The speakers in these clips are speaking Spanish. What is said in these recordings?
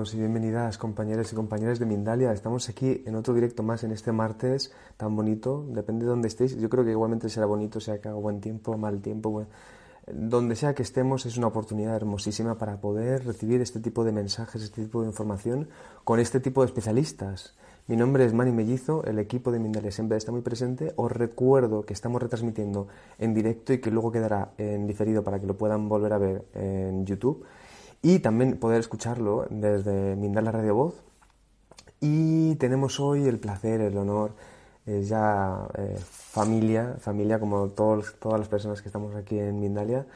Bienvenidos y bienvenidas compañeros y compañeras de Mindalia. Estamos aquí en otro directo más en este martes tan bonito. Depende de dónde estéis. Yo creo que igualmente será bonito, sea que haga buen tiempo, mal tiempo. Donde sea que estemos es una oportunidad hermosísima para poder recibir este tipo de mensajes, este tipo de información con este tipo de especialistas. Mi nombre es Mani Mellizo, el equipo de Mindalia siempre está muy presente. Os recuerdo que estamos retransmitiendo en directo y que luego quedará en diferido para que lo puedan volver a ver en YouTube y también poder escucharlo desde Mindalia Radio Voz. Y tenemos hoy el placer, el honor, es ya eh, familia, familia como todos, todas las personas que estamos aquí en Mindalia.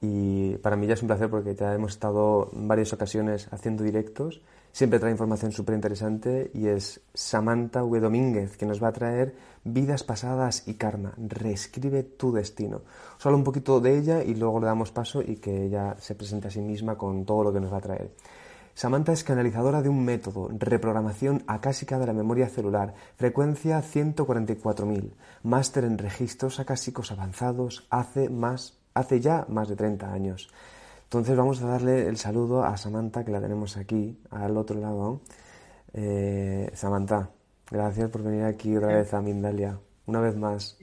Y para mí ya es un placer porque ya hemos estado en varias ocasiones haciendo directos Siempre trae información súper interesante y es Samantha V. Domínguez que nos va a traer vidas pasadas y karma. Reescribe tu destino. Solo un poquito de ella y luego le damos paso y que ella se presente a sí misma con todo lo que nos va a traer. Samantha es canalizadora de un método, reprogramación acásica de la memoria celular, frecuencia 144.000, máster en registros acásicos avanzados hace, más, hace ya más de 30 años. Entonces vamos a darle el saludo a Samantha, que la tenemos aquí, al otro lado. Eh, Samantha, gracias por venir aquí otra vez a Mindalia, una vez más.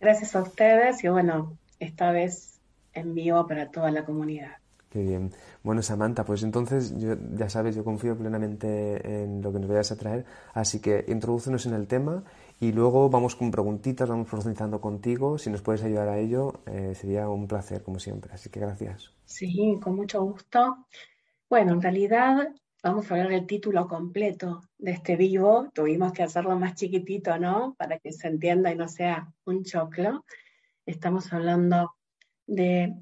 Gracias a ustedes y bueno, esta vez en vivo para toda la comunidad. Qué bien. Bueno, Samantha, pues entonces yo, ya sabes, yo confío plenamente en lo que nos vayas a traer, así que introdúcenos en el tema y luego vamos con preguntitas, vamos profundizando contigo. Si nos puedes ayudar a ello, eh, sería un placer, como siempre. Así que gracias. Sí, con mucho gusto. Bueno, en realidad vamos a hablar del título completo de este vivo. Tuvimos que hacerlo más chiquitito, ¿no? Para que se entienda y no sea un choclo. Estamos hablando de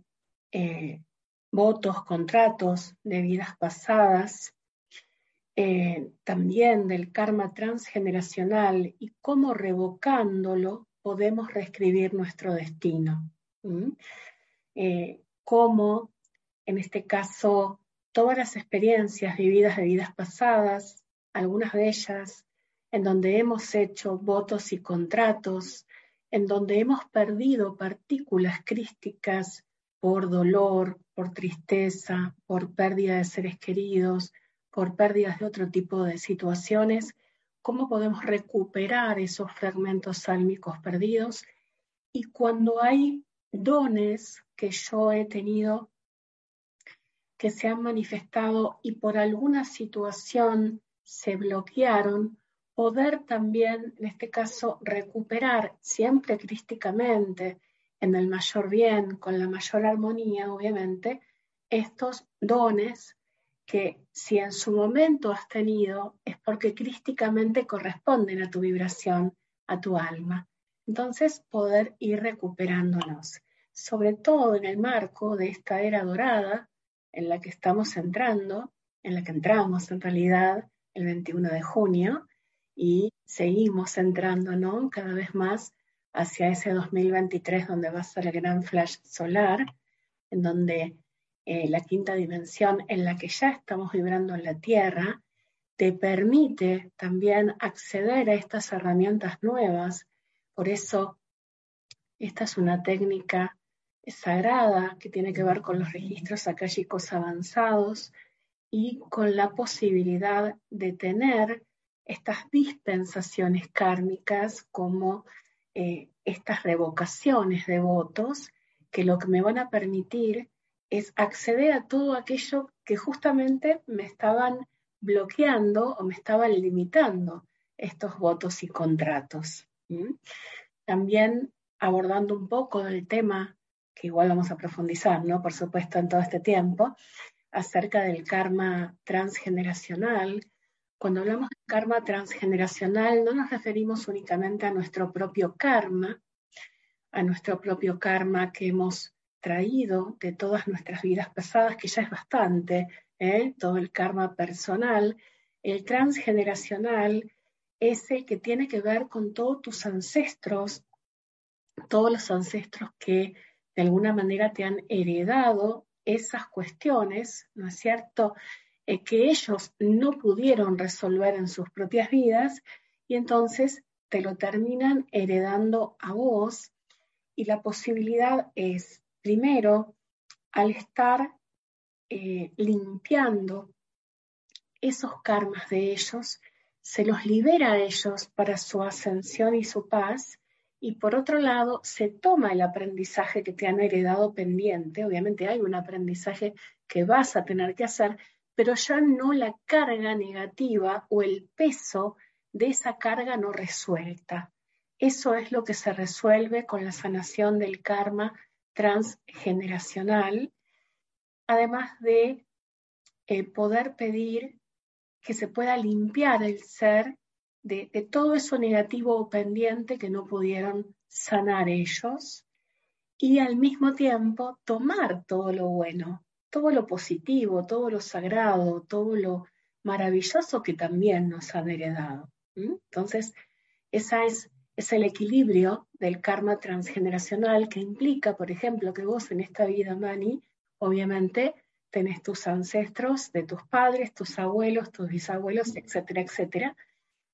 eh, votos, contratos de vidas pasadas, eh, también del karma transgeneracional y cómo revocándolo podemos reescribir nuestro destino. Eh, cómo, en este caso, todas las experiencias vividas de vidas pasadas, algunas de ellas en donde hemos hecho votos y contratos, en donde hemos perdido partículas crísticas por dolor, por tristeza, por pérdida de seres queridos, por pérdidas de otro tipo de situaciones, cómo podemos recuperar esos fragmentos sálmicos perdidos. Y cuando hay dones que yo he tenido que se han manifestado y por alguna situación se bloquearon, poder también, en este caso, recuperar siempre crísticamente, en el mayor bien, con la mayor armonía, obviamente, estos dones que si en su momento has tenido es porque crísticamente corresponden a tu vibración, a tu alma. Entonces, poder ir recuperándonos, sobre todo en el marco de esta era dorada en la que estamos entrando, en la que entramos en realidad el 21 de junio y seguimos entrando ¿no? cada vez más hacia ese 2023 donde va a ser el gran flash solar, en donde eh, la quinta dimensión en la que ya estamos vibrando en la Tierra, te permite también acceder a estas herramientas nuevas. Por eso, esta es una técnica sagrada que tiene que ver con los registros akáshicos avanzados y con la posibilidad de tener estas dispensaciones kármicas como eh, estas revocaciones de votos que lo que me van a permitir es acceder a todo aquello que justamente me estaban bloqueando o me estaban limitando estos votos y contratos. También abordando un poco del tema, que igual vamos a profundizar, ¿no? Por supuesto, en todo este tiempo, acerca del karma transgeneracional. Cuando hablamos de karma transgeneracional, no nos referimos únicamente a nuestro propio karma, a nuestro propio karma que hemos traído de todas nuestras vidas pasadas, que ya es bastante, ¿eh? todo el karma personal, el transgeneracional, ese que tiene que ver con todos tus ancestros, todos los ancestros que de alguna manera te han heredado esas cuestiones, ¿no es cierto?, eh, que ellos no pudieron resolver en sus propias vidas y entonces te lo terminan heredando a vos y la posibilidad es Primero, al estar eh, limpiando esos karmas de ellos, se los libera a ellos para su ascensión y su paz, y por otro lado, se toma el aprendizaje que te han heredado pendiente, obviamente hay un aprendizaje que vas a tener que hacer, pero ya no la carga negativa o el peso de esa carga no resuelta. Eso es lo que se resuelve con la sanación del karma transgeneracional, además de eh, poder pedir que se pueda limpiar el ser de, de, todo eso negativo o pendiente que no pudieron sanar ellos y al mismo tiempo tomar todo lo bueno, todo lo positivo, todo lo sagrado, todo lo maravilloso que también nos han heredado. Entonces, esa es, es el equilibrio del karma transgeneracional que implica, por ejemplo, que vos en esta vida, Mani, obviamente tenés tus ancestros de tus padres, tus abuelos, tus bisabuelos, etcétera, etcétera.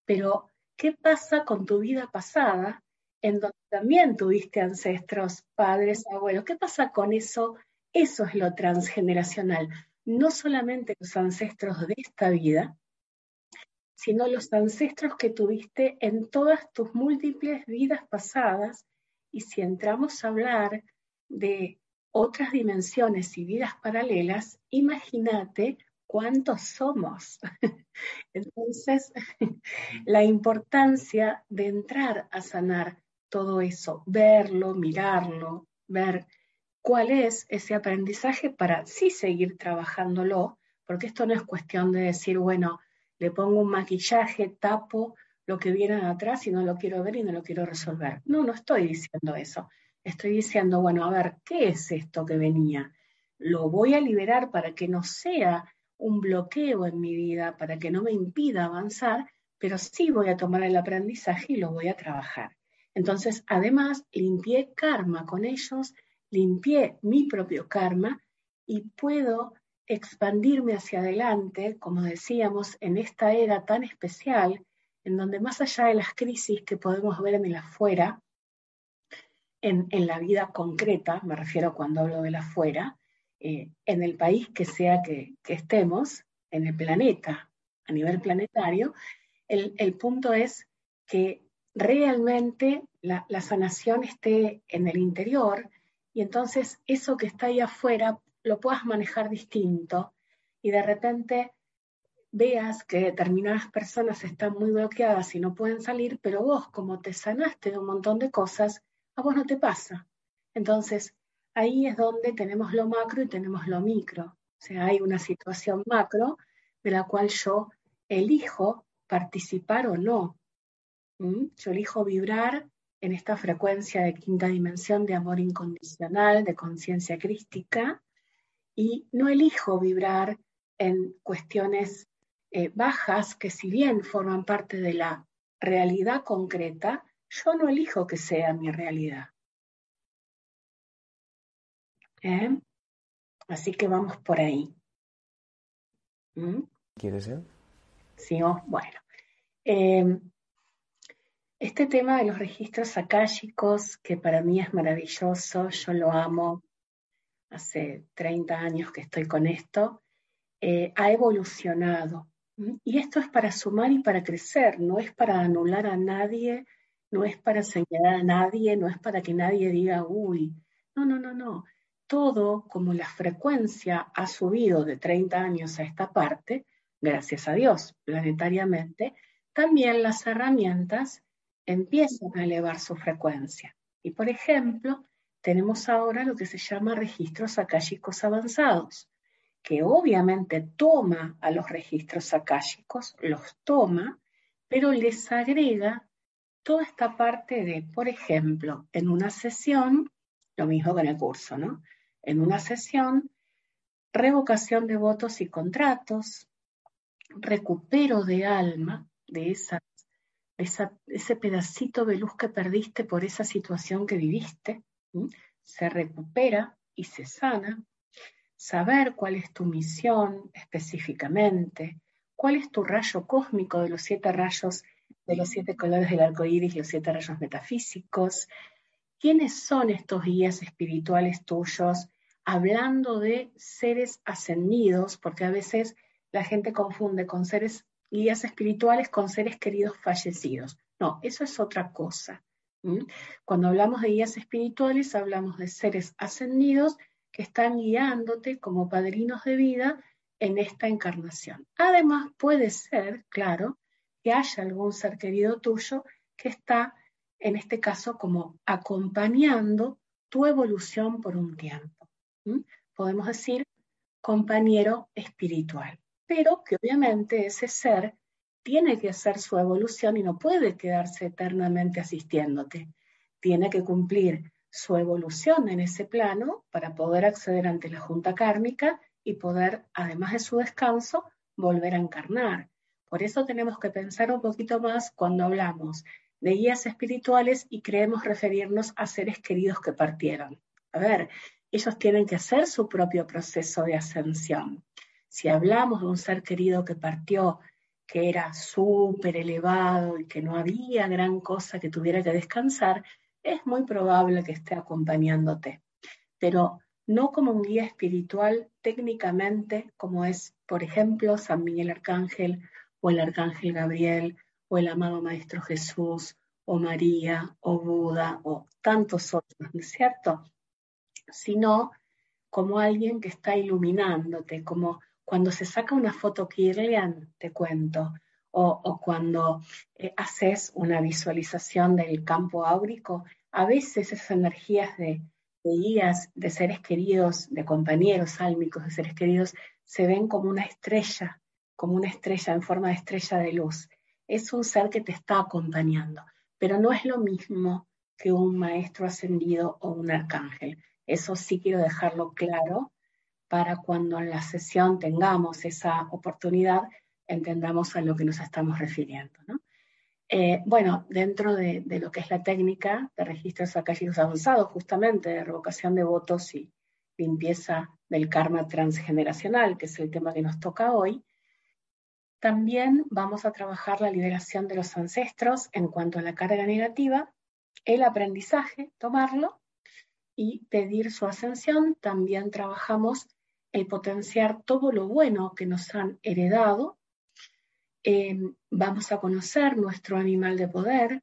Pero, ¿qué pasa con tu vida pasada, en donde también tuviste ancestros, padres, abuelos? ¿Qué pasa con eso eso es lo transgeneracional. No solamente los ancestros de esta vida, sino los ancestros que tuviste en todas tus múltiples vidas pasadas. Y si entramos a hablar de otras dimensiones y vidas paralelas, imagínate cuántos somos. Entonces, la importancia de entrar a sanar todo eso, verlo, mirarlo, ver cuál es ese aprendizaje para sí seguir trabajándolo, porque esto no es cuestión de decir, bueno, le pongo un maquillaje, tapo lo que viene atrás y no lo quiero ver y no lo quiero resolver. No, no estoy diciendo eso. Estoy diciendo, bueno, a ver, ¿qué es esto que venía? Lo voy a liberar para que no sea un bloqueo en mi vida, para que no me impida avanzar, pero sí voy a tomar el aprendizaje y lo voy a trabajar. Entonces, además, limpié karma con ellos limpié mi propio karma y puedo expandirme hacia adelante, como decíamos, en esta era tan especial, en donde más allá de las crisis que podemos ver en el afuera, en, la vida concreta, me refiero cuando hablo del afuera, eh, en el país que sea que, estemos, en el planeta, a nivel planetario, el, punto es que realmente la, la, sanación esté en el interior y entonces eso que está ahí afuera lo puedas manejar distinto y de repente veas que determinadas personas están muy bloqueadas y no pueden salir, pero vos como te sanaste de un montón de cosas, a vos no te pasa. Entonces, ahí es donde tenemos lo macro y tenemos lo micro. O sea, hay una situación macro de la cual yo elijo participar o no. ¿Mm? Yo elijo vibrar en esta frecuencia de quinta dimensión de amor incondicional, de conciencia crística, y no elijo vibrar en cuestiones eh, bajas que si bien forman parte de la realidad concreta, yo no elijo que sea mi realidad. ¿Eh? Así que vamos por ahí. ¿Mm? ¿Quieres ser? Sí, oh, bueno. Eh, este tema de los registros akáshicos, que para mí es maravilloso, yo lo amo, hace 30 años que estoy con esto, eh, ha evolucionado. Y esto es para sumar y para crecer, no es para anular a nadie, no es para señalar a nadie, no es para que nadie diga, uy, no, no, no, no. Todo como la frecuencia ha subido de 30 años a esta parte, gracias a Dios, planetariamente, también las herramientas empiezan a elevar su frecuencia. Y por ejemplo, tenemos ahora lo que se llama registros akáshicos avanzados, que obviamente toma a los registros akáshicos, los toma, pero les agrega toda esta parte de, por ejemplo, en una sesión, lo mismo que en el curso, ¿no? En una sesión, revocación de votos y contratos, recupero de alma de esa ese pedacito de luz que perdiste por esa situación que viviste, se recupera y se sana. Saber cuál es tu misión específicamente, cuál es tu rayo cósmico de los siete rayos, de los siete colores del arco iris y los siete rayos metafísicos, quiénes son estos guías espirituales tuyos hablando de seres ascendidos, porque a veces la gente confunde con seres guías espirituales con seres queridos fallecidos. No, eso es otra cosa. Cuando hablamos de guías espirituales, hablamos de seres ascendidos que están guiándote como padrinos de vida en esta encarnación. Además, puede ser, claro, que haya algún ser querido tuyo que está, en este caso, como acompañando tu evolución por un tiempo. Podemos decir compañero espiritual, pero que obviamente ese ser tiene que hacer su evolución y no puede quedarse eternamente asistiéndote. Tiene que cumplir su evolución en ese plano para poder acceder ante la junta kármica y poder, además de su descanso, volver a encarnar. Por eso tenemos que pensar un poquito más cuando hablamos de guías espirituales y creemos referirnos a seres queridos que partieron. A ver, ellos tienen que hacer su propio proceso de ascensión. Si hablamos de un ser querido que partió, que era súper elevado y que no había gran cosa que tuviera que descansar, es muy probable que esté acompañándote. Pero no como un guía espiritual técnicamente, como es, por ejemplo, San Miguel Arcángel o el Arcángel Gabriel o el amado Maestro Jesús o María o Buda o tantos otros, ¿no es cierto? Sino como alguien que está iluminándote, como cuando se saca una foto Kirlian, te cuento, o, cuando eh, haces una visualización del campo áurico, a veces esas energías de de guías, de seres queridos, de compañeros álmicos, de seres queridos, se ven como una estrella, como una estrella en forma de estrella de luz. Es un ser que te está acompañando, pero no es lo mismo que un maestro ascendido o un arcángel. Eso sí quiero dejarlo claro para cuando en la sesión tengamos esa oportunidad, entendamos a lo que nos estamos refiriendo. Eh, bueno, dentro de, lo que es la técnica de registros akáshicos avanzados, justamente de revocación de votos y limpieza del karma transgeneracional, que es el tema que nos toca hoy, también vamos a trabajar la liberación de los ancestros en cuanto a la carga negativa, el aprendizaje, tomarlo y pedir su ascensión. También trabajamos el potenciar todo lo bueno que nos han heredado eh, vamos a conocer nuestro animal de poder,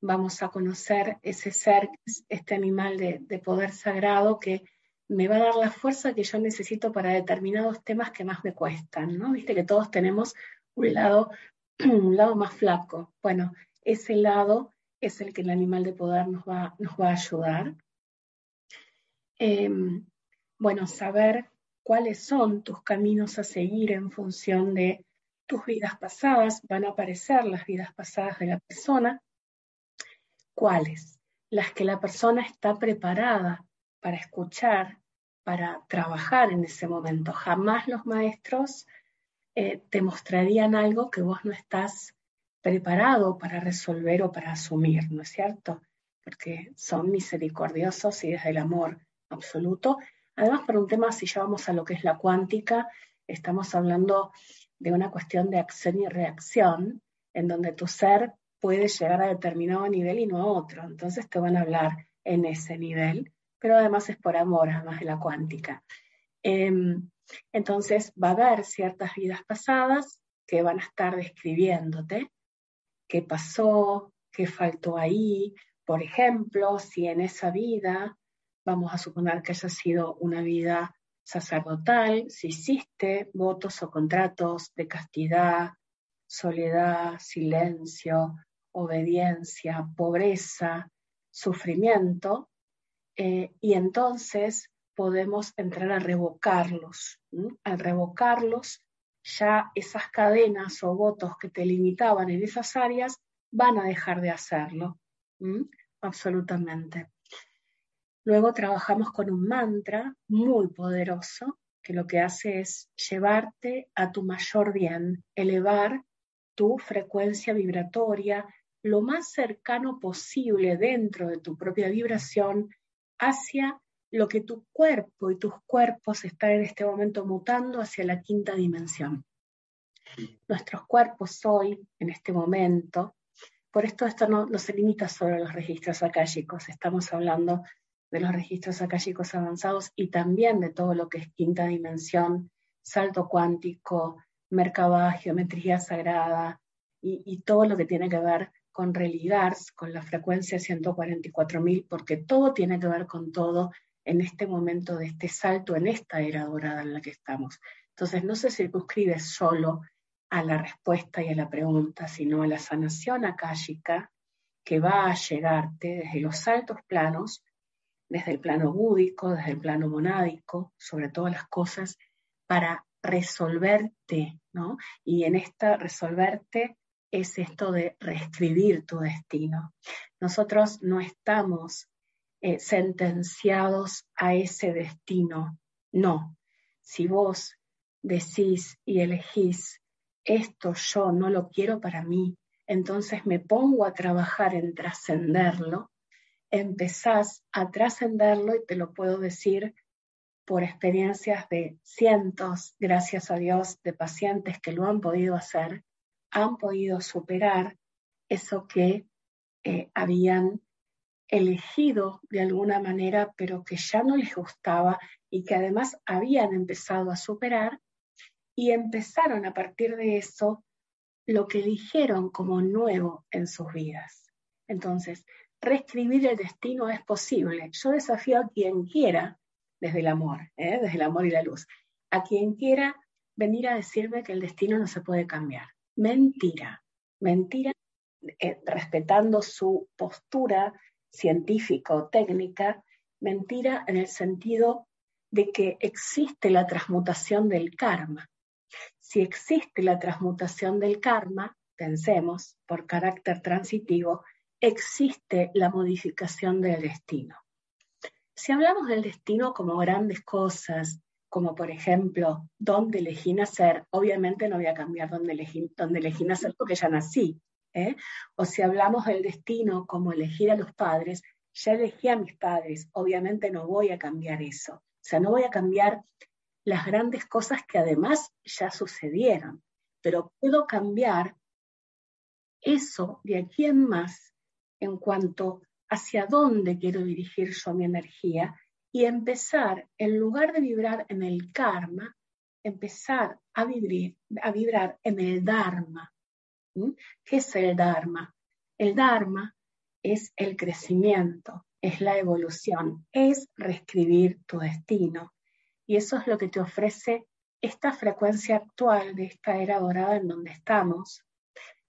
vamos a conocer ese ser, este animal de, poder sagrado que me va a dar la fuerza que yo necesito para determinados temas que más me cuestan, ¿no? Viste que todos tenemos un lado, un lado más flaco. Bueno, ese lado es el que el animal de poder nos va, nos va a ayudar. Em, bueno, saber cuáles son tus caminos a seguir en función de tus vidas pasadas, van a aparecer las vidas pasadas de la persona. ¿Cuáles? Las que la persona está preparada para escuchar, para trabajar en ese momento. Jamás los maestros eh, te mostrarían algo que vos no estás preparado para resolver o para asumir, ¿no es cierto? Porque son misericordiosos y desde el amor absoluto. Además, por un tema, si llevamos a lo que es la cuántica, estamos hablando de una cuestión de acción y reacción, en donde tu ser puede llegar a determinado nivel y no a otro. Entonces te van a hablar en ese nivel, pero además es por amor, además de la cuántica. Em, entonces va a haber ciertas vidas pasadas que van a estar describiéndote qué pasó, qué faltó ahí. Por ejemplo, si en esa vida, vamos a suponer que haya sido una vida sacerdotal, si hiciste votos o contratos de castidad, soledad, silencio, obediencia, pobreza, sufrimiento, eh, y entonces podemos entrar a revocarlos. Al revocarlos, ya esas cadenas o votos que te limitaban en esas áreas van a dejar de hacerlo. Absolutamente. Luego trabajamos con un mantra muy poderoso que lo que hace es llevarte a tu mayor bien, elevar tu frecuencia vibratoria lo más cercano posible dentro de tu propia vibración hacia lo que tu cuerpo y tus cuerpos están en este momento mutando hacia la quinta dimensión. Nuestros cuerpos hoy, en este momento, por esto esto no, no se limita solo a los registros akáshicos, estamos hablando de los registros akáshicos avanzados y también de todo lo que es quinta dimensión, salto cuántico, Merkabah, geometría sagrada y, todo lo que tiene que ver con religars, con la frecuencia 144.000, porque todo tiene que ver con todo en este momento de este salto, en esta era dorada en la que estamos. Entonces no se circunscribe solo a la respuesta y a la pregunta, sino a la sanación akáshica que va a llegarte desde los saltos planos, desde el plano búdico, desde el plano monádico, sobre todas las cosas, para resolverte, ¿no? Y en esta resolverte es esto de reescribir tu destino. Nosotros no estamos eh, sentenciados a ese destino, no. Si vos decís y elegís, esto yo no lo quiero para mí, entonces me pongo a trabajar en trascenderlo, empezás a trascenderlo y te lo puedo decir por experiencias de cientos, gracias a Dios, de pacientes que lo han podido hacer, han podido superar eso que eh, habían elegido de alguna manera, pero que ya no les gustaba y que además habían empezado a superar y empezaron a partir de eso lo que eligieron como nuevo en sus vidas. Entonces, reescribir el destino es posible. Yo desafío a quien quiera, desde el amor, ¿eh? desde el amor y la luz, a quien quiera venir a decirme que el destino no se puede cambiar. Mentira, mentira, eh, respetando su postura científico-técnica, mentira en el sentido de que existe la transmutación del karma si existe la transmutación del karma, pensemos, por carácter transitivo, existe la modificación del destino. Si hablamos del destino como grandes cosas, como por ejemplo, dónde elegí nacer, obviamente no voy a cambiar dónde elegí, dónde elegí nacer porque ya nací. ¿eh? O si hablamos del destino como elegir a los padres, ya elegí a mis padres, obviamente no voy a cambiar eso. O sea, no voy a cambiar las grandes cosas que además ya sucedieron, pero puedo cambiar eso de aquí en más en cuanto hacia dónde quiero dirigir yo mi energía y empezar, en lugar de vibrar en el karma, empezar a, vibrar, a vibrar en el dharma. ¿Qué es el dharma? El dharma es el crecimiento, es la evolución, es reescribir tu destino, y eso es lo que te ofrece esta frecuencia actual de esta era dorada en donde estamos.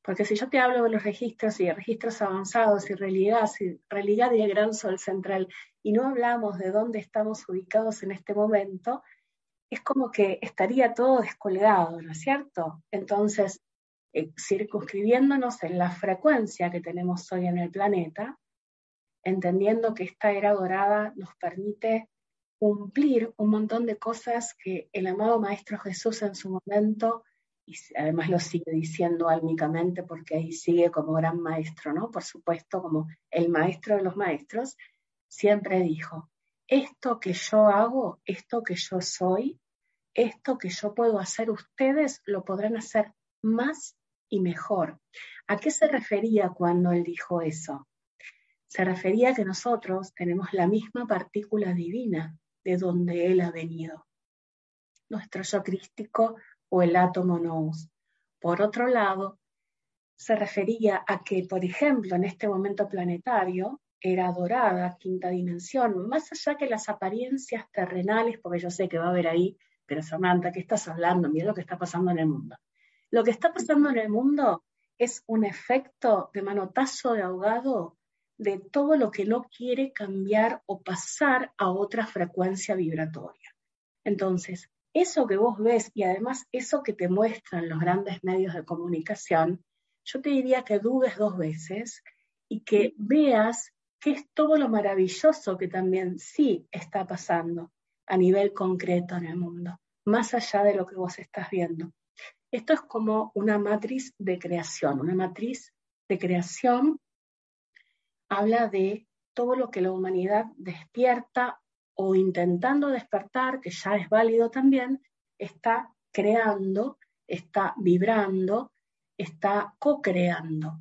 Porque si yo te hablo de los registros y de registros avanzados y realidad, y realidad y el gran sol central, y no hablamos de dónde estamos ubicados en este momento, es como que estaría todo descolgado, ¿no es cierto? Entonces, eh, circunscribiéndonos en la frecuencia que tenemos hoy en el planeta, entendiendo que esta era dorada nos permite cumplir un montón de cosas que el amado Maestro Jesús en su momento, y además lo sigue diciendo álmicamente porque ahí sigue como gran maestro, ¿no? Por supuesto, como el maestro de los maestros, siempre dijo, esto que yo hago, esto que yo soy, esto que yo puedo hacer, ustedes lo podrán hacer más y mejor. ¿A qué se refería cuando él dijo eso? Se refería a que nosotros tenemos la misma partícula divina, de donde Él ha venido, nuestro yo crístico o el átomo nous. Por otro lado, se refería a que, por ejemplo, en este momento planetario, era dorada, quinta dimensión, más allá que las apariencias terrenales, porque yo sé que va a haber ahí, pero Samantha, ¿qué estás hablando? Mira lo que está pasando en el mundo. Lo que está pasando en el mundo es un efecto de manotazo de ahogado de todo lo que no quiere cambiar o pasar a otra frecuencia vibratoria. Entonces, eso que vos ves y además eso que te muestran los grandes medios de comunicación, yo te diría que dudes dos veces y que veas qué es todo lo maravilloso que también sí está pasando a nivel concreto en el mundo, más allá de lo que vos estás viendo. Esto es como una matriz de creación, una matriz de creación habla de todo lo que la humanidad despierta o intentando despertar, que ya es válido también, está creando, está vibrando, está co-creando.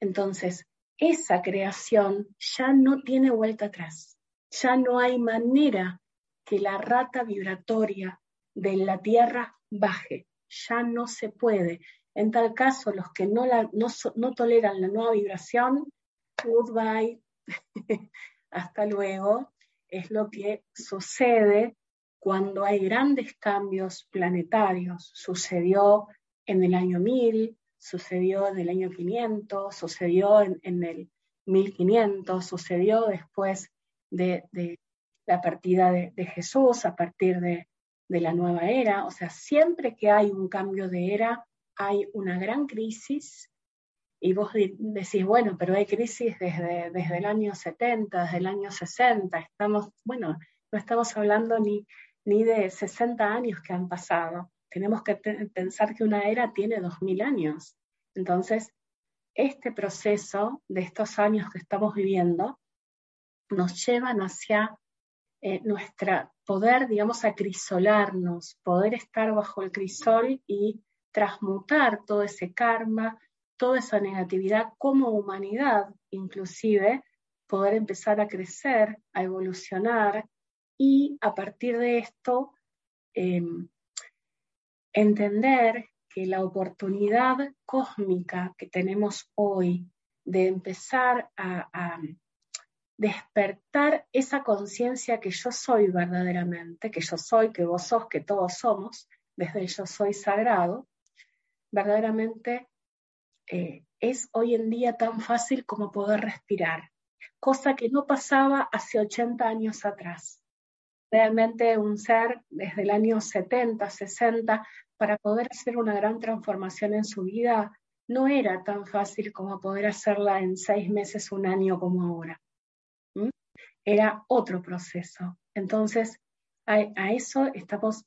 Entonces, esa creación ya no tiene vuelta atrás, Ya no hay manera que la rata vibratoria de la Tierra baje. Ya no se puede. En tal caso, los que no, la, no, toleran la nueva vibración, goodbye, hasta luego, es lo que sucede cuando hay grandes cambios planetarios. Sucedió en el año 1000, sucedió en el año 500, sucedió en, el 1500, sucedió después de, la partida de, Jesús, a partir de, de la nueva era. O sea, siempre que hay un cambio de era, hay una gran crisis y vos decís, bueno, pero hay crisis desde, desde el año 70, desde el año 60, estamos, bueno, no estamos hablando ni, ni de 60 años que han pasado, tenemos que pensar que una era tiene 2000 años. Entonces, este proceso de estos años que estamos viviendo nos llevan hacia eh, nuestra poder, digamos, acrisolarnos, poder estar bajo el crisol y transmutar todo ese karma, toda esa negatividad como humanidad, inclusive, poder empezar a crecer, a evolucionar y a partir de esto em, entender que la oportunidad cósmica que tenemos hoy de empezar a despertar esa conciencia que yo soy verdaderamente, que yo soy, que vos sos, que todos somos, desde yo soy sagrado, verdaderamente eh, es hoy en día tan fácil como poder respirar, cosa que no pasaba hace 80 años atrás. Realmente un ser desde el año 70, 60, para poder hacer una gran transformación en su vida, no era tan fácil como poder hacerla en seis meses, un año como ahora. Era otro proceso. Entonces, a, a, eso estamos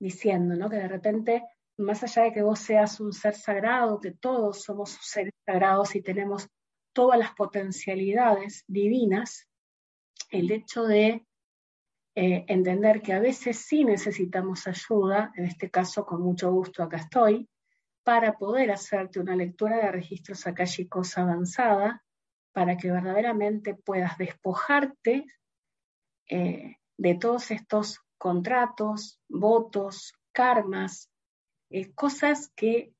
diciendo, ¿no? Que de repente más allá de que vos seas un ser sagrado, que todos somos seres sagrados y tenemos todas las potencialidades divinas, el hecho de eh, entender que a veces sí necesitamos ayuda, en este caso con mucho gusto acá estoy, para poder hacerte una lectura de registros akáshicos avanzada, para que verdaderamente puedas despojarte eh, de todos estos contratos, votos, karmas, eh, cosas que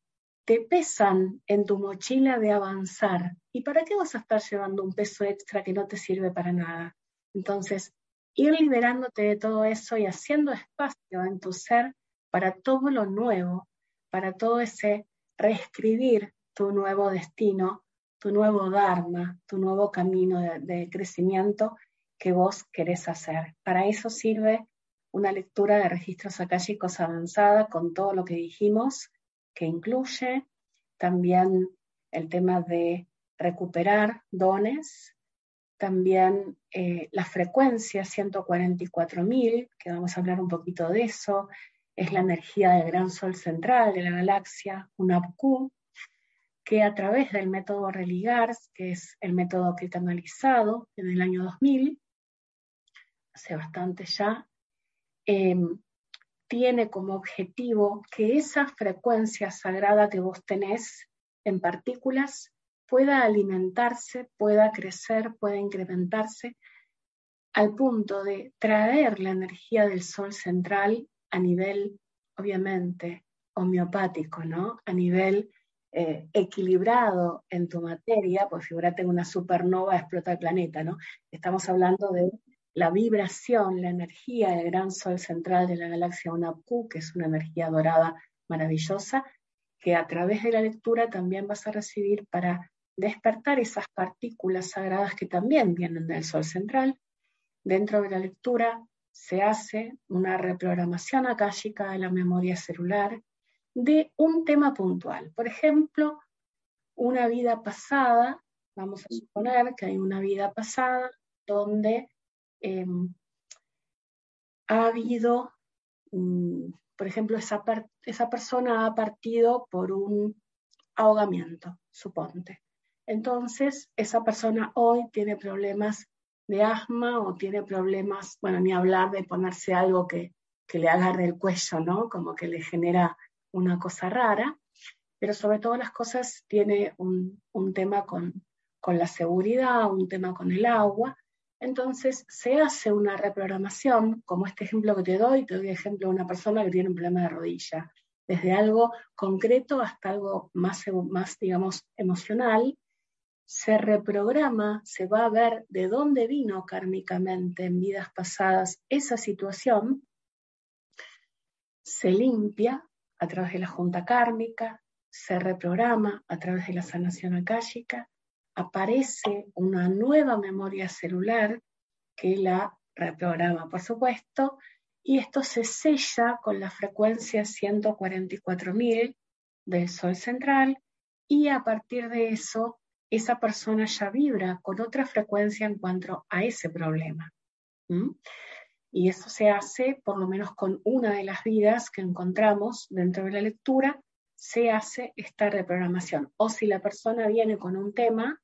te pesan en tu mochila de avanzar. ¿Y para qué vas a estar llevando un peso extra que no te sirve para nada? Entonces, ir liberándote de todo eso y haciendo espacio en tu ser para todo lo nuevo, para todo ese reescribir tu nuevo destino, tu nuevo Dharma, tu nuevo camino de, de crecimiento que vos querés hacer. Para eso sirve una lectura de registros akáshicos avanzada con todo lo que dijimos, que incluye también el tema de recuperar dones, también eh, la frecuencia 144.000, que vamos a hablar un poquito de eso, es la energía del gran sol central de la galaxia, UNAPQ, que a través del método Religars, que es el método que canalizado en el año 2000, hace bastante ya, Em, tiene como objetivo que esa frecuencia sagrada que vos tenés en partículas pueda alimentarse, pueda crecer, pueda incrementarse al punto de traer la energía del sol central a nivel, obviamente, homeopático, ¿no? A nivel eh, equilibrado en tu materia, pues figúrate una supernova explota el planeta, ¿no? Estamos hablando de la vibración, la energía del gran sol central de la galaxia Unapku, que es una energía dorada maravillosa, que a través de la lectura también vas a recibir para despertar esas partículas sagradas que también vienen del sol central. Dentro de la lectura se hace una reprogramación akáshica de la memoria celular de un tema puntual. Por ejemplo, una vida pasada, vamos a suponer que hay una vida pasada donde Em, ha habido, mm, por ejemplo, esa, esa persona ha partido por un ahogamiento, suponte. Entonces, esa persona hoy tiene problemas de asma o tiene problemas, bueno, ni hablar de ponerse algo que, que le agarre el cuello, ¿no? Como que le genera una cosa rara, pero sobre todas las cosas tiene un, un tema con, con la seguridad, un tema con el agua, Entonces se hace una reprogramación, como este ejemplo que te doy, te doy ejemplo de una persona que tiene un problema de rodilla, desde algo concreto hasta algo más, más digamos, emocional, se reprograma, se va a ver de dónde vino kármicamente en vidas pasadas esa situación, se limpia a través de la junta kármica, se reprograma a través de la sanación akáshica, aparece una nueva memoria celular que la reprograma, por supuesto, y esto se sella con la frecuencia 144.000 del Sol central y a partir de eso esa persona ya vibra con otra frecuencia en cuanto a ese problema. Y eso se hace, por lo menos con una de las vidas que encontramos dentro de la lectura, se hace esta reprogramación. O si la persona viene con un tema,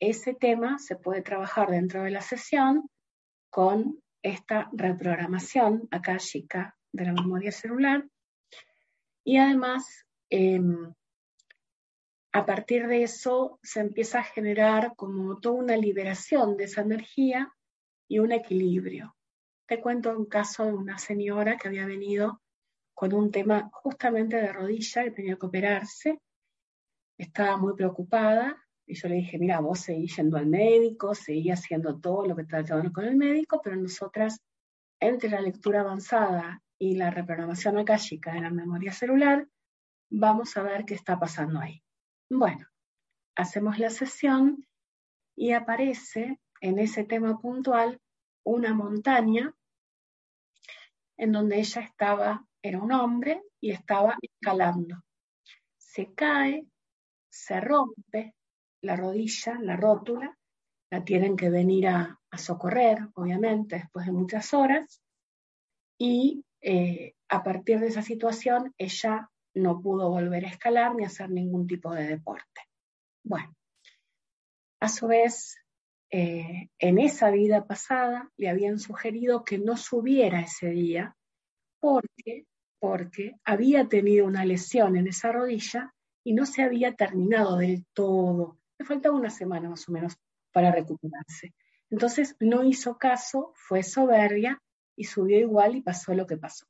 ese tema se puede trabajar dentro de la sesión con esta reprogramación akáshica de la memoria celular. Y además, em, a partir de eso se empieza a generar como toda una liberación de esa energía y un equilibrio. Te cuento un caso de una señora que había venido con un tema justamente de rodilla que tenía que operarse. Estaba muy preocupada y yo le dije, mira, vos seguís yendo al médico, seguís haciendo todo lo que está tratando con el médico, pero nosotras, entre la lectura avanzada y la reprogramación akáshica de la memoria celular, vamos a ver qué está pasando ahí. Bueno, hacemos la sesión y aparece en ese tema puntual una montaña en donde ella estaba, era un hombre y estaba escalando. Se cae, se rompe la rodilla, la rótula, la tienen que venir a, socorrer, obviamente, después de muchas horas, y eh, a partir de esa situación ella no pudo volver a escalar ni hacer ningún tipo de deporte. Bueno, a su vez, eh, en esa vida pasada le habían sugerido que no subiera ese día porque, porque había tenido una lesión en esa rodilla y no se había terminado del todo. Le faltaba una semana más o menos para recuperarse. Entonces no hizo caso, fue soberbia y subió igual y pasó lo que pasó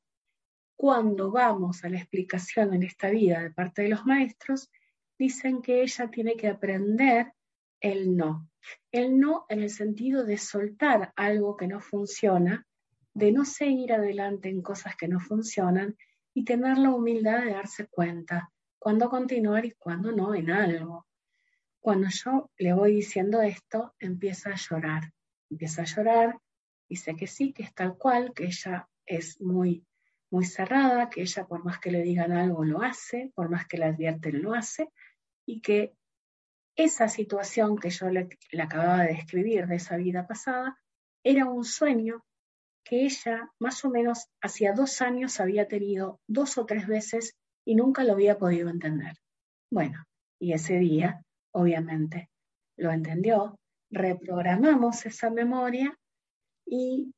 cuando vamos a la explicación en esta vida de parte de los maestros, dicen que ella tiene que aprender el no. El no en el sentido de soltar algo que no funciona, de no seguir adelante en cosas que no funcionan y tener la humildad de darse cuenta cuándo continuar y cuándo no en algo. Cuando yo le voy diciendo esto, empieza a llorar. Empieza a llorar, dice que sí, que es tal cual, que ella es muy muy cerrada, que ella por más que le digan algo lo hace, por más que le advierten lo hace, y que esa situación que yo le, acababa de describir de esa vida pasada era un sueño que ella más o menos hacía dos años había tenido dos o tres veces y nunca lo había podido entender. Bueno, y ese día, obviamente, lo entendió, reprogramamos esa memoria y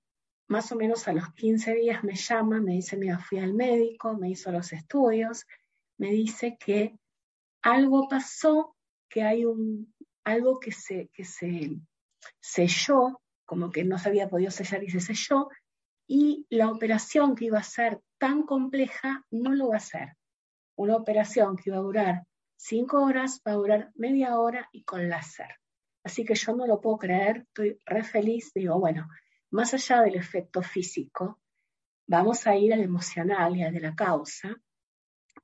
más o menos a los 15 días me llama, me dice, mira, fui al médico, me hizo los estudios, me dice que algo pasó, que hay un, algo que se, que se selló, como que no se había podido sellar y se selló, y la operación que iba a ser tan compleja no lo va a hacer. Una operación que iba a durar cinco horas va a durar media hora y con láser. Así que yo no lo puedo creer, estoy re feliz, digo, bueno, más allá del efecto físico, vamos a ir al emocional y al de la causa,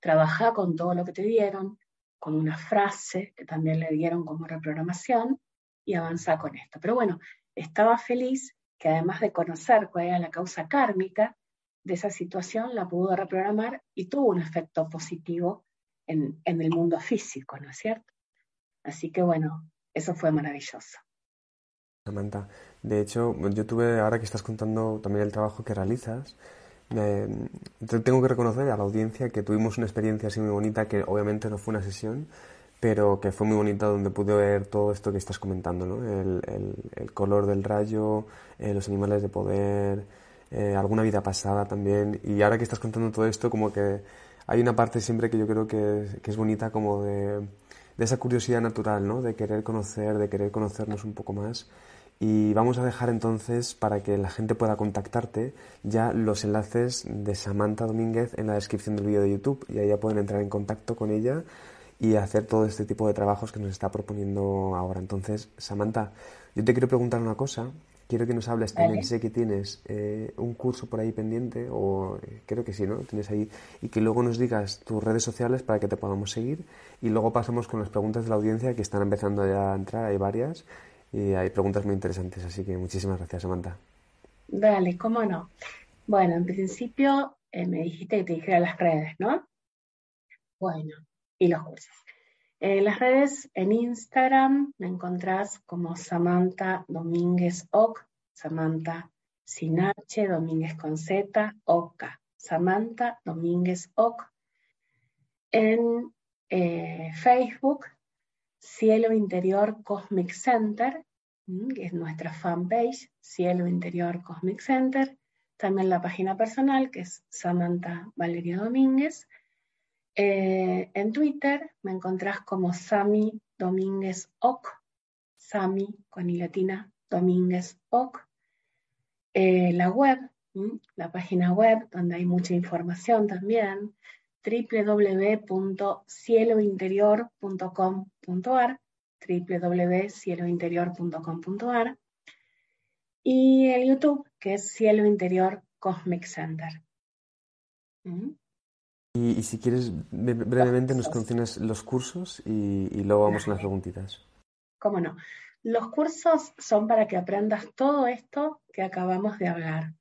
trabajar con todo lo que te dieron, con una frase que también le dieron como reprogramación y avanzar con esto. Pero bueno, estaba feliz que además de conocer cuál era la causa kármica de esa situación, la pudo reprogramar y tuvo un efecto positivo en, en el mundo físico, ¿no es cierto? Así que bueno, eso fue maravilloso. Samantha, de hecho, yo tuve, ahora que estás contando también el trabajo que realizas, tengo que reconocer a la audiencia que tuvimos una experiencia así muy bonita, que obviamente no fue una sesión, pero que fue muy bonita donde pude ver todo esto que estás comentando, ¿no? el, el, color del rayo, eh, los animales de poder, eh, alguna vida pasada también. Y ahora que estás contando todo esto, como que hay una parte siempre que yo creo que, es bonita como de, de esa curiosidad natural, ¿no? de querer conocer, de querer conocernos un poco más Y vamos a dejar entonces, para que la gente pueda contactarte, ya los enlaces de Samantha Domínguez en la descripción del vídeo de YouTube. Y ahí ya pueden entrar en contacto con ella y hacer todo este tipo de trabajos que nos está proponiendo ahora. Entonces, Samantha, yo te quiero preguntar una cosa. Quiero que nos hables también, sé que tienes eh, un curso por ahí pendiente, o eh, creo que sí, ¿no? Tienes ahí, y que luego nos digas tus redes sociales para que te podamos seguir, y luego pasamos con las preguntas de la audiencia que están empezando ya a entrar, hay varias, y hay preguntas muy interesantes, así que muchísimas gracias, Samantha. Dale, cómo no. Bueno, en principio eh, me dijiste que te dijera las redes, ¿no? Bueno, y los cursos. En las redes, en Instagram, me encontrás como Samantha Domínguez Oc, Samantha sin H, Domínguez con Z, Oca, Samantha Domínguez Oc. En eh, Facebook, Cielo Interior Cosmic Center, que es nuestra fanpage, Cielo Interior Cosmic Center. También la página personal, que es Samantha Valeria Domínguez. Eh, en Twitter me encontrás como Sami Domínguez Oc, Sami con i latina Domínguez Oc. Eh, la web, la página web donde hay mucha información también, www.cielointerior.com.ar, www.cielointerior.com.ar y el YouTube que es Cielo Interior Cosmic Center. Y, si quieres, brevemente nos concenas los cursos y, luego vamos a las preguntitas. ¿Cómo no? Los cursos son para que aprendas todo esto que acabamos de hablar,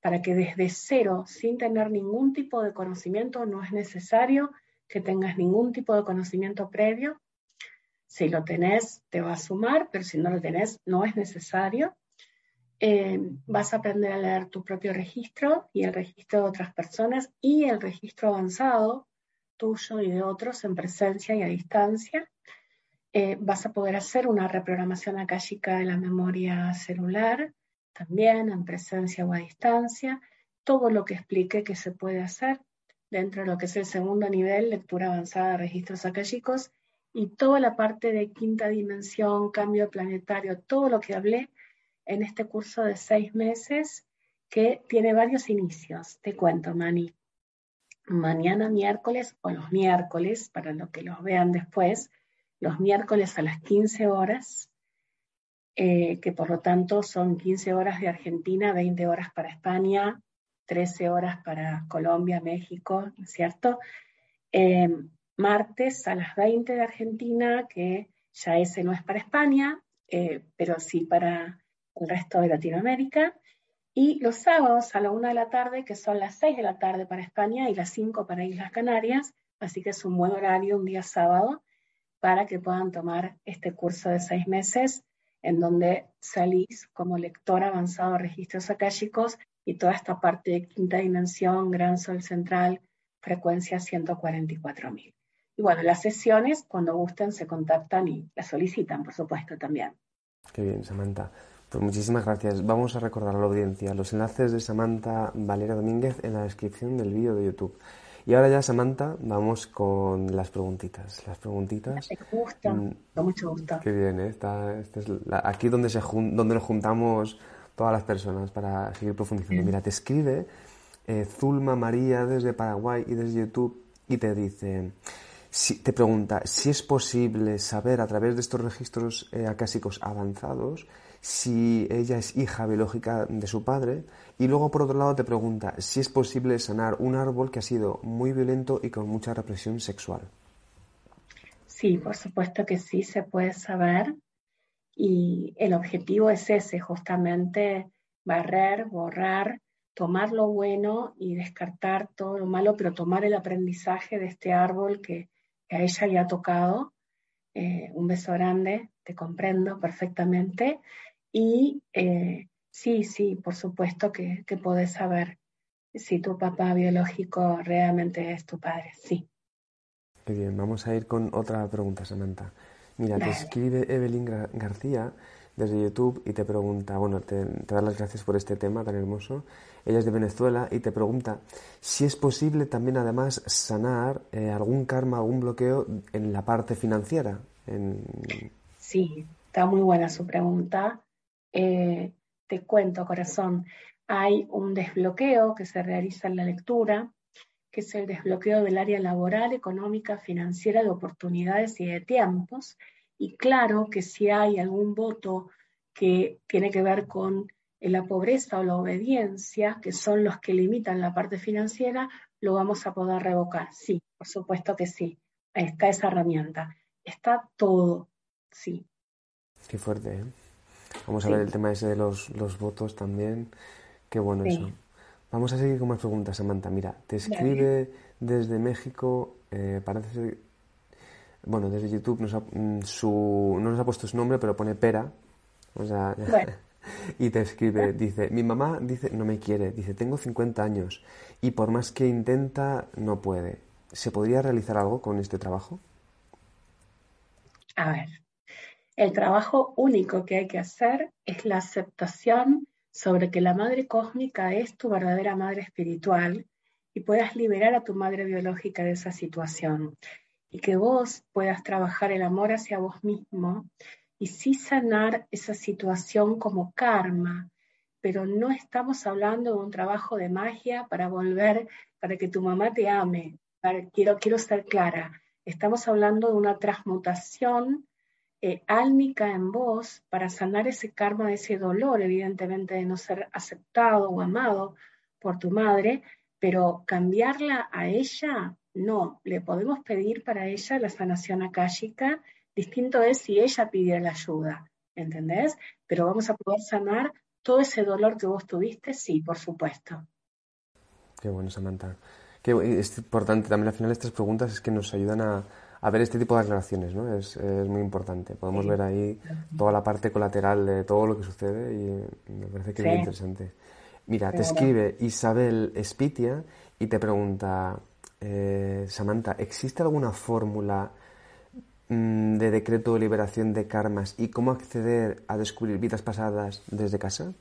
para que desde cero, sin tener ningún tipo de conocimiento, no es necesario que tengas ningún tipo de conocimiento previo. Si lo tenés, te va a sumar, pero si no lo tenés, no es necesario. Eh, vas a aprender a leer tu propio registro y el registro de otras personas y el registro avanzado tuyo y de otros en presencia y a distancia. Eh, vas a poder hacer una reprogramación akáshica de la memoria celular, también en presencia o a distancia, todo lo que explique que se puede hacer dentro de lo que es el segundo nivel, lectura avanzada de registros akáshicos, y toda la parte de quinta dimensión, cambio planetario, todo lo que hablé, en este curso de seis meses que tiene varios inicios. Te cuento, Mani. Mañana miércoles o los miércoles, para los que los vean después, los miércoles a las 15 horas, eh, que por lo tanto son 15 horas de Argentina, 20 horas para España, 13 horas para Colombia, México, ¿cierto? Eh, martes a las 20 de Argentina, que ya ese no es para España, eh, pero sí para el resto de Latinoamérica. Y los sábados a la una de la tarde, que son las seis de la tarde para España y las cinco para Islas Canarias, así que es un buen horario un día sábado para que puedan tomar este curso de seis meses en donde salís como lector avanzado de registros akáshicos y toda esta parte de quinta dimensión, gran sol central, frecuencia 144.000. Y bueno, las sesiones, cuando gusten, se contactan y las solicitan, por supuesto, también. Qué bien, Samantha. Pues muchísimas gracias. Vamos a recordar a la audiencia los enlaces de Samantha Valera Domínguez en la descripción del vídeo de YouTube. Y ahora ya, Samantha, vamos con las preguntitas. Las preguntitas. Me gusta, mm, con mucho gusto. Qué bien, ¿eh? Está, es aquí donde, se donde nos juntamos todas las personas para seguir profundizando. Mira, te escribe eh, Zulma María desde Paraguay y desde YouTube y te dice, si, te pregunta si es posible saber a través de estos registros eh, acásicos avanzados si ella es hija biológica de su padre y luego por otro lado te pregunta si es posible sanar un árbol que ha sido muy violento y con mucha represión sexual. Sí, por supuesto que sí se puede saber y el objetivo es ese, justamente barrer, borrar, tomar lo bueno y descartar todo lo malo, pero tomar el aprendizaje de este árbol que, a ella le ha tocado. Eh, un beso grande, te comprendo perfectamente y eh, sí, sí, por supuesto que, que podés saber si tu papá biológico realmente es tu padre, sí. Qué bien, vamos a ir con otra pregunta, Samantha. Mira, te escribe Evelyn García desde YouTube y te pregunta, bueno, te, da las gracias por este tema tan hermoso. Ella es de Venezuela y te pregunta si es posible también además sanar eh, algún karma, algún bloqueo en la parte financiera. Sí, está muy buena su pregunta Eh, te cuento, corazón, hay un desbloqueo que se realiza en la lectura, que es el desbloqueo del área laboral, económica, financiera, de oportunidades y de tiempos. Y claro que si hay algún voto que tiene que ver con la pobreza o la obediencia, que son los que limitan la parte financiera, lo vamos a poder revocar. Sí, por supuesto que sí. está esa herramienta. Está todo, sí. Qué fuerte, ¿eh? Vamos a ver el tema ese de los, los votos también. Qué bueno eso. Vamos a seguir con más preguntas, Samantha. Mira, te escribe desde México, eh, parece ser, bueno, desde YouTube nos ha, mm, su, no nos ha puesto su nombre, pero pone Pera. O sea, y te escribe, dice, mi mamá dice, no me quiere, dice, tengo 50 años y por más que intenta, no puede. ¿Se podría realizar algo con este trabajo? A ver, el trabajo único que hay que hacer es la aceptación sobre que la madre cósmica es tu verdadera madre espiritual y puedas liberar a tu madre biológica de esa situación. Y que vos puedas trabajar el amor hacia vos mismo y sí sanar esa situación como karma, pero no estamos hablando de un trabajo de magia para volver, para que tu mamá te ame. quiero, quiero ser clara, estamos hablando de una transmutación eh, en vos para sanar ese karma, ese dolor, evidentemente, de no ser aceptado o amado por tu madre, pero cambiarla a ella, no. Le podemos pedir para ella la sanación akáshica, distinto es si ella pidiera la ayuda, ¿entendés? Pero vamos a poder sanar todo ese dolor que vos tuviste, sí, por supuesto. Qué bueno, Samantha. es importante también al final estas preguntas es que nos ayudan a, a ver este tipo de aclaraciones, ¿no? Es, muy importante. Podemos ver ahí toda la parte colateral de todo lo que sucede y me parece que es muy interesante. Mira, te escribe Isabel Espitia y te pregunta, eh, Samantha, ¿existe alguna fórmula mm, de decreto de liberación de karmas y cómo acceder a descubrir vidas pasadas desde casa?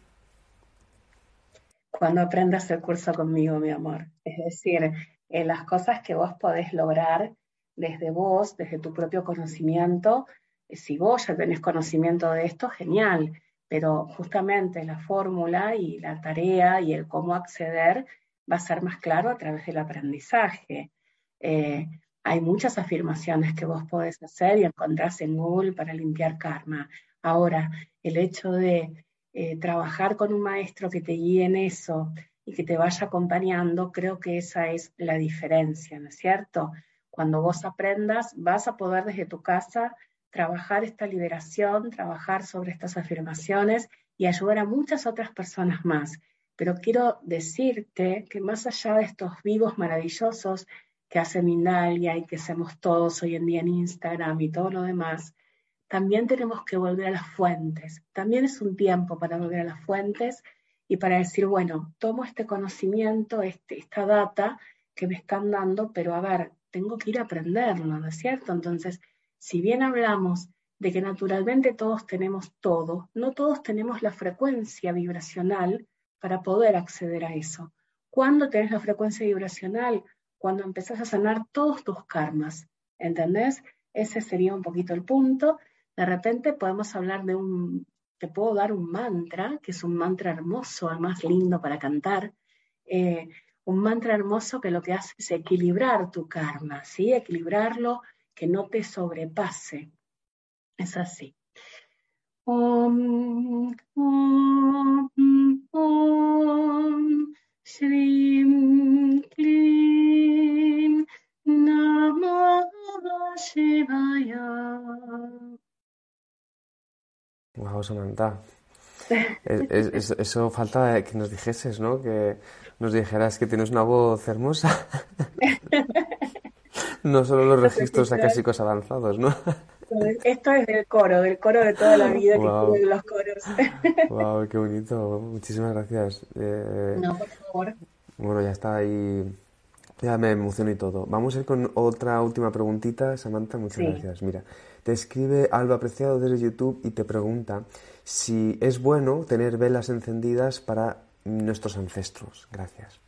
Cuando aprendas el curso conmigo, mi amor. Es decir, eh, las cosas que vos podés lograr desde vos, desde tu propio conocimiento. Eh, si vos ya tenés conocimiento de esto, genial, pero justamente la fórmula y la tarea y el cómo acceder va a ser más claro a través del aprendizaje. Eh, hay muchas afirmaciones que vos podés hacer y encontrás en Google para limpiar karma. Ahora, el hecho de eh, trabajar con un maestro que te guíe en eso y que te vaya acompañando, creo que esa es la diferencia, ¿no es cierto? Cuando vos aprendas, vas a poder desde tu casa trabajar esta liberación, trabajar sobre estas afirmaciones y ayudar a muchas otras personas más. Pero quiero decirte que más allá de estos vivos maravillosos que hace Mindalia y que hacemos todos hoy en día en Instagram y todo lo demás, también tenemos que volver a las fuentes. También es un tiempo para volver a las fuentes y para decir, bueno, tomo este conocimiento, este, esta data que me están dando, pero a ver, tengo que ir a aprenderlo, ¿no es cierto? Entonces, si bien hablamos de que naturalmente todos tenemos todo, no todos tenemos la frecuencia vibracional para poder acceder a eso. ¿Cuándo tenés la frecuencia vibracional? Cuando empezás a sanar todos tus karmas, ¿entendés? Ese sería un poquito el punto. De repente podemos hablar de un, te puedo dar un mantra, que es un mantra hermoso, además lindo para cantar. Eh, un mantra hermoso que lo que hace es equilibrar tu karma, ¿sí? Equilibrarlo, que no te sobrepase. Es así. Om, om, om, Shrim, Klim, Namah Shivaya. Wow, Samantha. eso falta que nos dijeses, ¿no? Que nos dijeras que tienes una voz hermosa. no solo los registros acásicos avanzados, ¿no? Esto es del coro, del coro de toda la vida que que los coros. wow, qué bonito. Muchísimas gracias. Eh, no, por favor. Bueno, ya está ahí. Ya me emociono y todo. Vamos a ir con otra última preguntita, Samantha. Muchas gracias. Mira, te escribe Alba Apreciado desde YouTube y te pregunta si es bueno tener velas encendidas para nuestros ancestros. Gracias.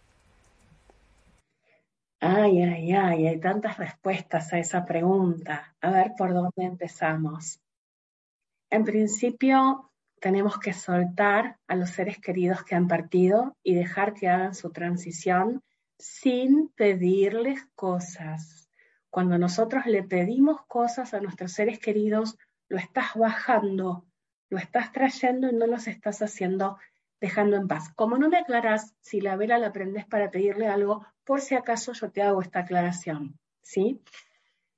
Ay, ay, ay, hay tantas respuestas a esa pregunta. A ver por dónde empezamos. En principio, tenemos que soltar a los seres queridos que han partido y dejar que hagan su transición sin pedirles cosas. Cuando nosotros le pedimos cosas a nuestros seres queridos, lo estás bajando, lo estás trayendo y no los estás haciendo dejando en paz. Como no me aclaras si la vela la prendes para pedirle algo, por si acaso yo te hago esta aclaración, ¿sí?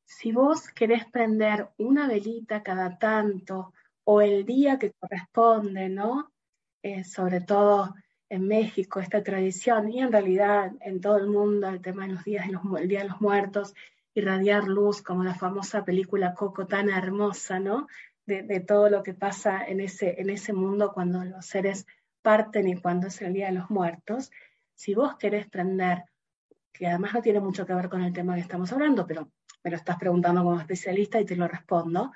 Si vos querés prender una velita cada tanto o el día que corresponde, ¿no? Eh, sobre todo en México, esta tradición, y en realidad en todo el mundo, el tema de los días, de los, el Día de los Muertos, irradiar luz, como la famosa película Coco tan hermosa, ¿no? De, de, todo lo que pasa en ese, en ese mundo cuando los seres parten y cuando es el Día de los Muertos, si vos querés prender, que además no tiene mucho que ver con el tema que estamos hablando, pero me lo estás preguntando como especialista y te lo respondo,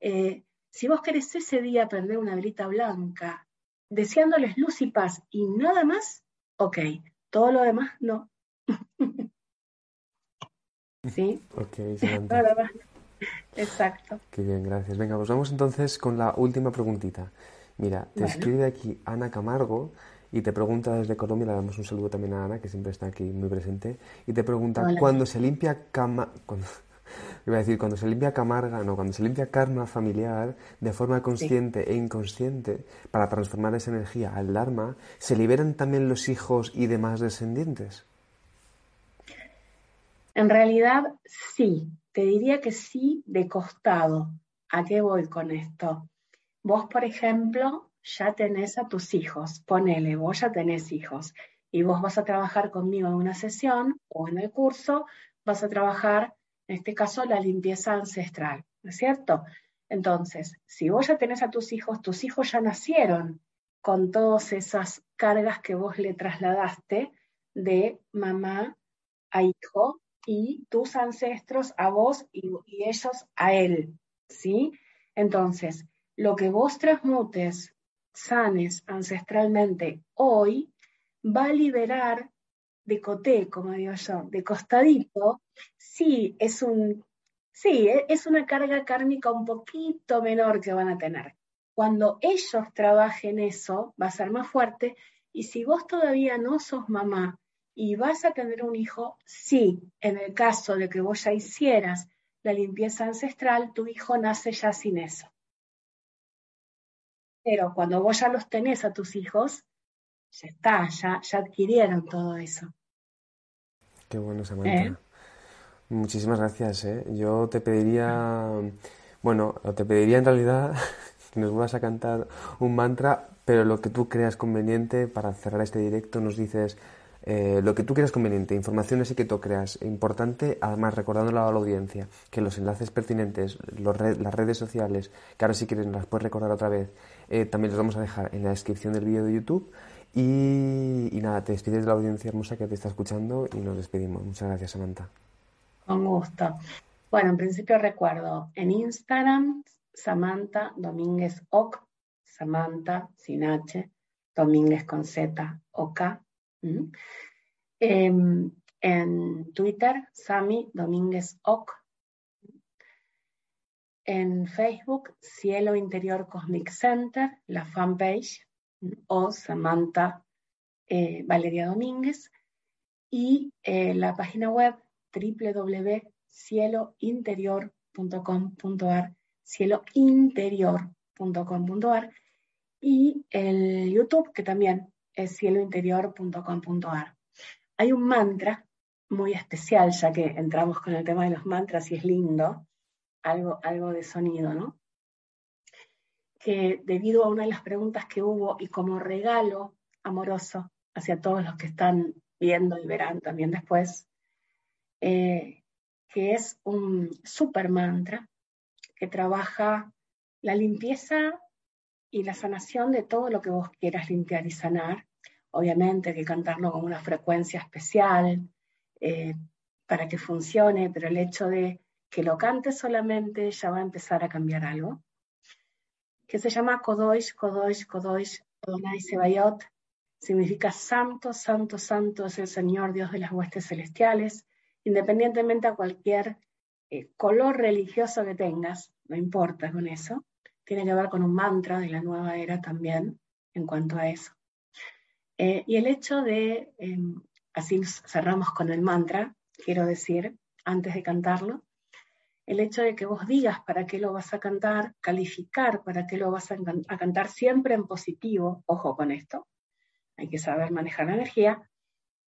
eh, si vos querés ese día prender una velita blanca, deseándoles luz y paz y nada más, ok, todo lo demás no. ¿Sí? Ok, Exacto. Qué bien, gracias. Venga, pues vamos entonces con la última preguntita. Mira, te escribe aquí Ana Camargo y te pregunta desde Colombia, le damos un saludo también a Ana, que siempre está aquí muy presente, y te pregunta, cuando se limpia cama... Cuando, iba a decir, cuando se limpia camarga, no, cuando se limpia karma familiar de forma consciente e inconsciente para transformar esa energía al Dharma, ¿se liberan también los hijos y demás descendientes? En realidad, sí. Te diría que sí de costado. ¿A qué voy con esto? Vos, por ejemplo, ya tenés a tus hijos, ponele, vos ya tenés hijos y vos vas a trabajar conmigo en una sesión o en el curso, vas a trabajar, en este caso, la limpieza ancestral, ¿no es cierto? Entonces, si vos ya tenés a tus hijos, tus hijos ya nacieron con todas esas cargas que vos le trasladaste de mamá a hijo y tus ancestros a vos y, y ellos a él, ¿sí? Entonces, lo que vos transmutes, sanes ancestralmente hoy, va a liberar de coté, como digo yo, de costadito, sí, es un, sí, e, es una carga kármica un poquito menor que van a tener. Cuando ellos trabajen eso, va a ser más fuerte. Y si vos todavía no sos mamá y vas a tener un hijo, sí, en el caso de que vos ya hicieras la limpieza ancestral, tu hijo nace ya sin eso. Pero cuando vos ya los tenés a tus hijos, ya está, ya, ya adquirieron todo eso. Qué bueno, Samantha. ¿Eh? Muchísimas gracias. ¿eh? Yo te pediría, bueno, te pediría en realidad que nos vuelvas a cantar un mantra, pero lo que tú creas conveniente para cerrar este directo nos dices eh, lo que tú creas conveniente, informaciones y que tú creas importante, además recordándolo a la audiencia, que los enlaces pertinentes, las redes sociales, que ahora si quieres las puedes recordar otra vez, eh, también los vamos a dejar en la descripción del vídeo de YouTube. Y, nada, te despides de la audiencia hermosa que te está escuchando y nos despedimos. Muchas gracias, Samantha. Con gusto. Bueno, en principio recuerdo en Instagram, Samantha Domínguez Oc, Samantha sin H, Domínguez con Z, OK. Em, en Twitter, Sami Domínguez Oc. En Facebook, Cielo Interior Cosmic Center, la fanpage, o Samantha eh, Valeria Domínguez. Y eh, la página web www.cielointerior.com.ar, cielointerior.com.ar. Y el YouTube, que también es cielointerior.com.ar. Hay un mantra muy especial, ya que entramos con el tema de los mantras y es lindo, algo, algo de sonido, ¿no? Que debido a una de las preguntas que hubo y como regalo amoroso hacia todos los que están viendo y verán también después, eh, que es un super mantra que trabaja la limpieza y la sanación de todo lo que vos quieras limpiar y sanar. Obviamente hay que cantarlo con una frecuencia especial eh, para que funcione, pero el hecho de que lo cantes solamente ya va a empezar a cambiar algo. Que se llama Kodosh, Kodosh, Kodosh, Adonai Sebayot. Significa santo, santo, santo es el Señor Dios de las huestes celestiales, independientemente a cualquier eh, color religioso que tengas, no importa con eso tiene que ver con un mantra de la nueva era también en cuanto a eso. Eh, y el hecho de, em, así cerramos con el mantra, quiero decir, antes de cantarlo, el hecho de que vos digas para qué lo vas a cantar, calificar para qué lo vas a, cantar siempre en positivo, ojo con esto, hay que saber manejar la energía,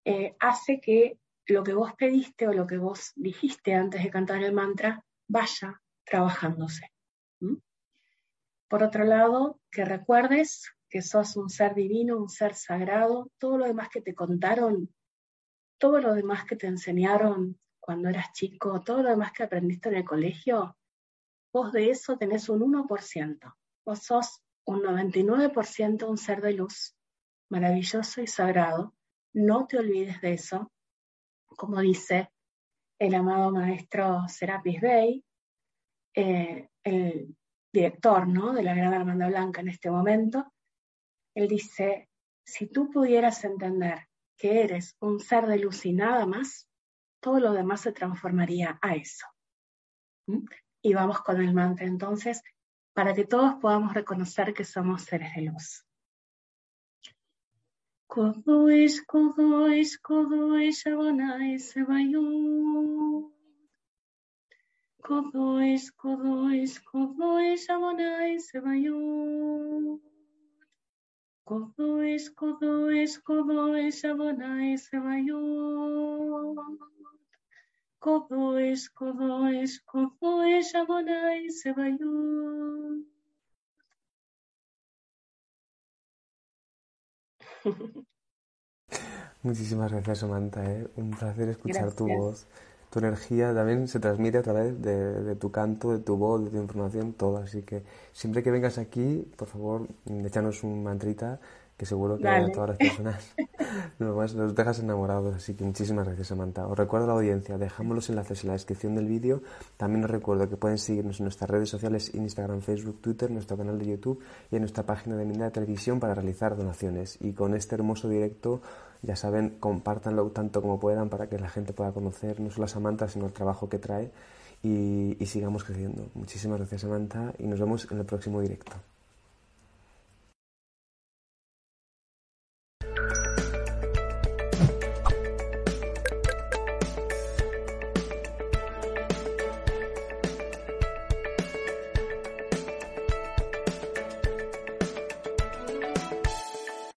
eh, hace que lo que vos pediste o lo que vos dijiste antes de cantar el mantra vaya trabajándose. Por otro lado, que recuerdes que sos un ser divino, un ser sagrado, todo lo demás que te contaron, todo lo demás que te enseñaron cuando eras chico, todo lo demás que aprendiste en el colegio, vos de eso tenés un 1%. Vos sos un 99% un ser de luz, maravilloso y sagrado. No te olvides de eso. Como dice el amado maestro Serapis Bey, eh, el director ¿no? de la Gran Hermandad Blanca en este momento, él dice, si tú pudieras entender que eres un ser de luz y nada más, todo lo demás se transformaría a eso. ¿Mm? Y vamos con el mantra entonces, para que todos podamos reconocer que somos seres de luz. Kodosh, Kodosh, Kodosh, Adonai Sebayot. Kodosh, Kodosh, Kodosh, Adonai Sebayot. Kodosh, Kodosh, Kodosh, Adonai Sebayot. Kodosh, Kodosh, Kodosh, Adonai Sebayot. Muchísimas gracias, Samantha. ¿eh? Un placer escuchar tu voz. Tu energía también se transmite a través de, tu canto, de tu voz, de tu información, todo. Así que siempre que vengas aquí, por favor, échanos un mantrita que seguro que a todas las personas nos, dejas enamorados. Así que muchísimas gracias, Samantha. Os recuerdo a la audiencia, dejamos los enlaces en la descripción del vídeo. También os recuerdo que pueden seguirnos en nuestras redes sociales, Instagram, Facebook, Twitter, nuestro canal de YouTube y en nuestra página de Minda de Televisión para realizar donaciones. Y con este hermoso directo, ya saben, compártanlo tanto como puedan para que la gente pueda conocer no solo a Samantha, sino el trabajo que trae y, y sigamos creciendo. Muchísimas gracias, Samantha, y nos vemos en el próximo directo.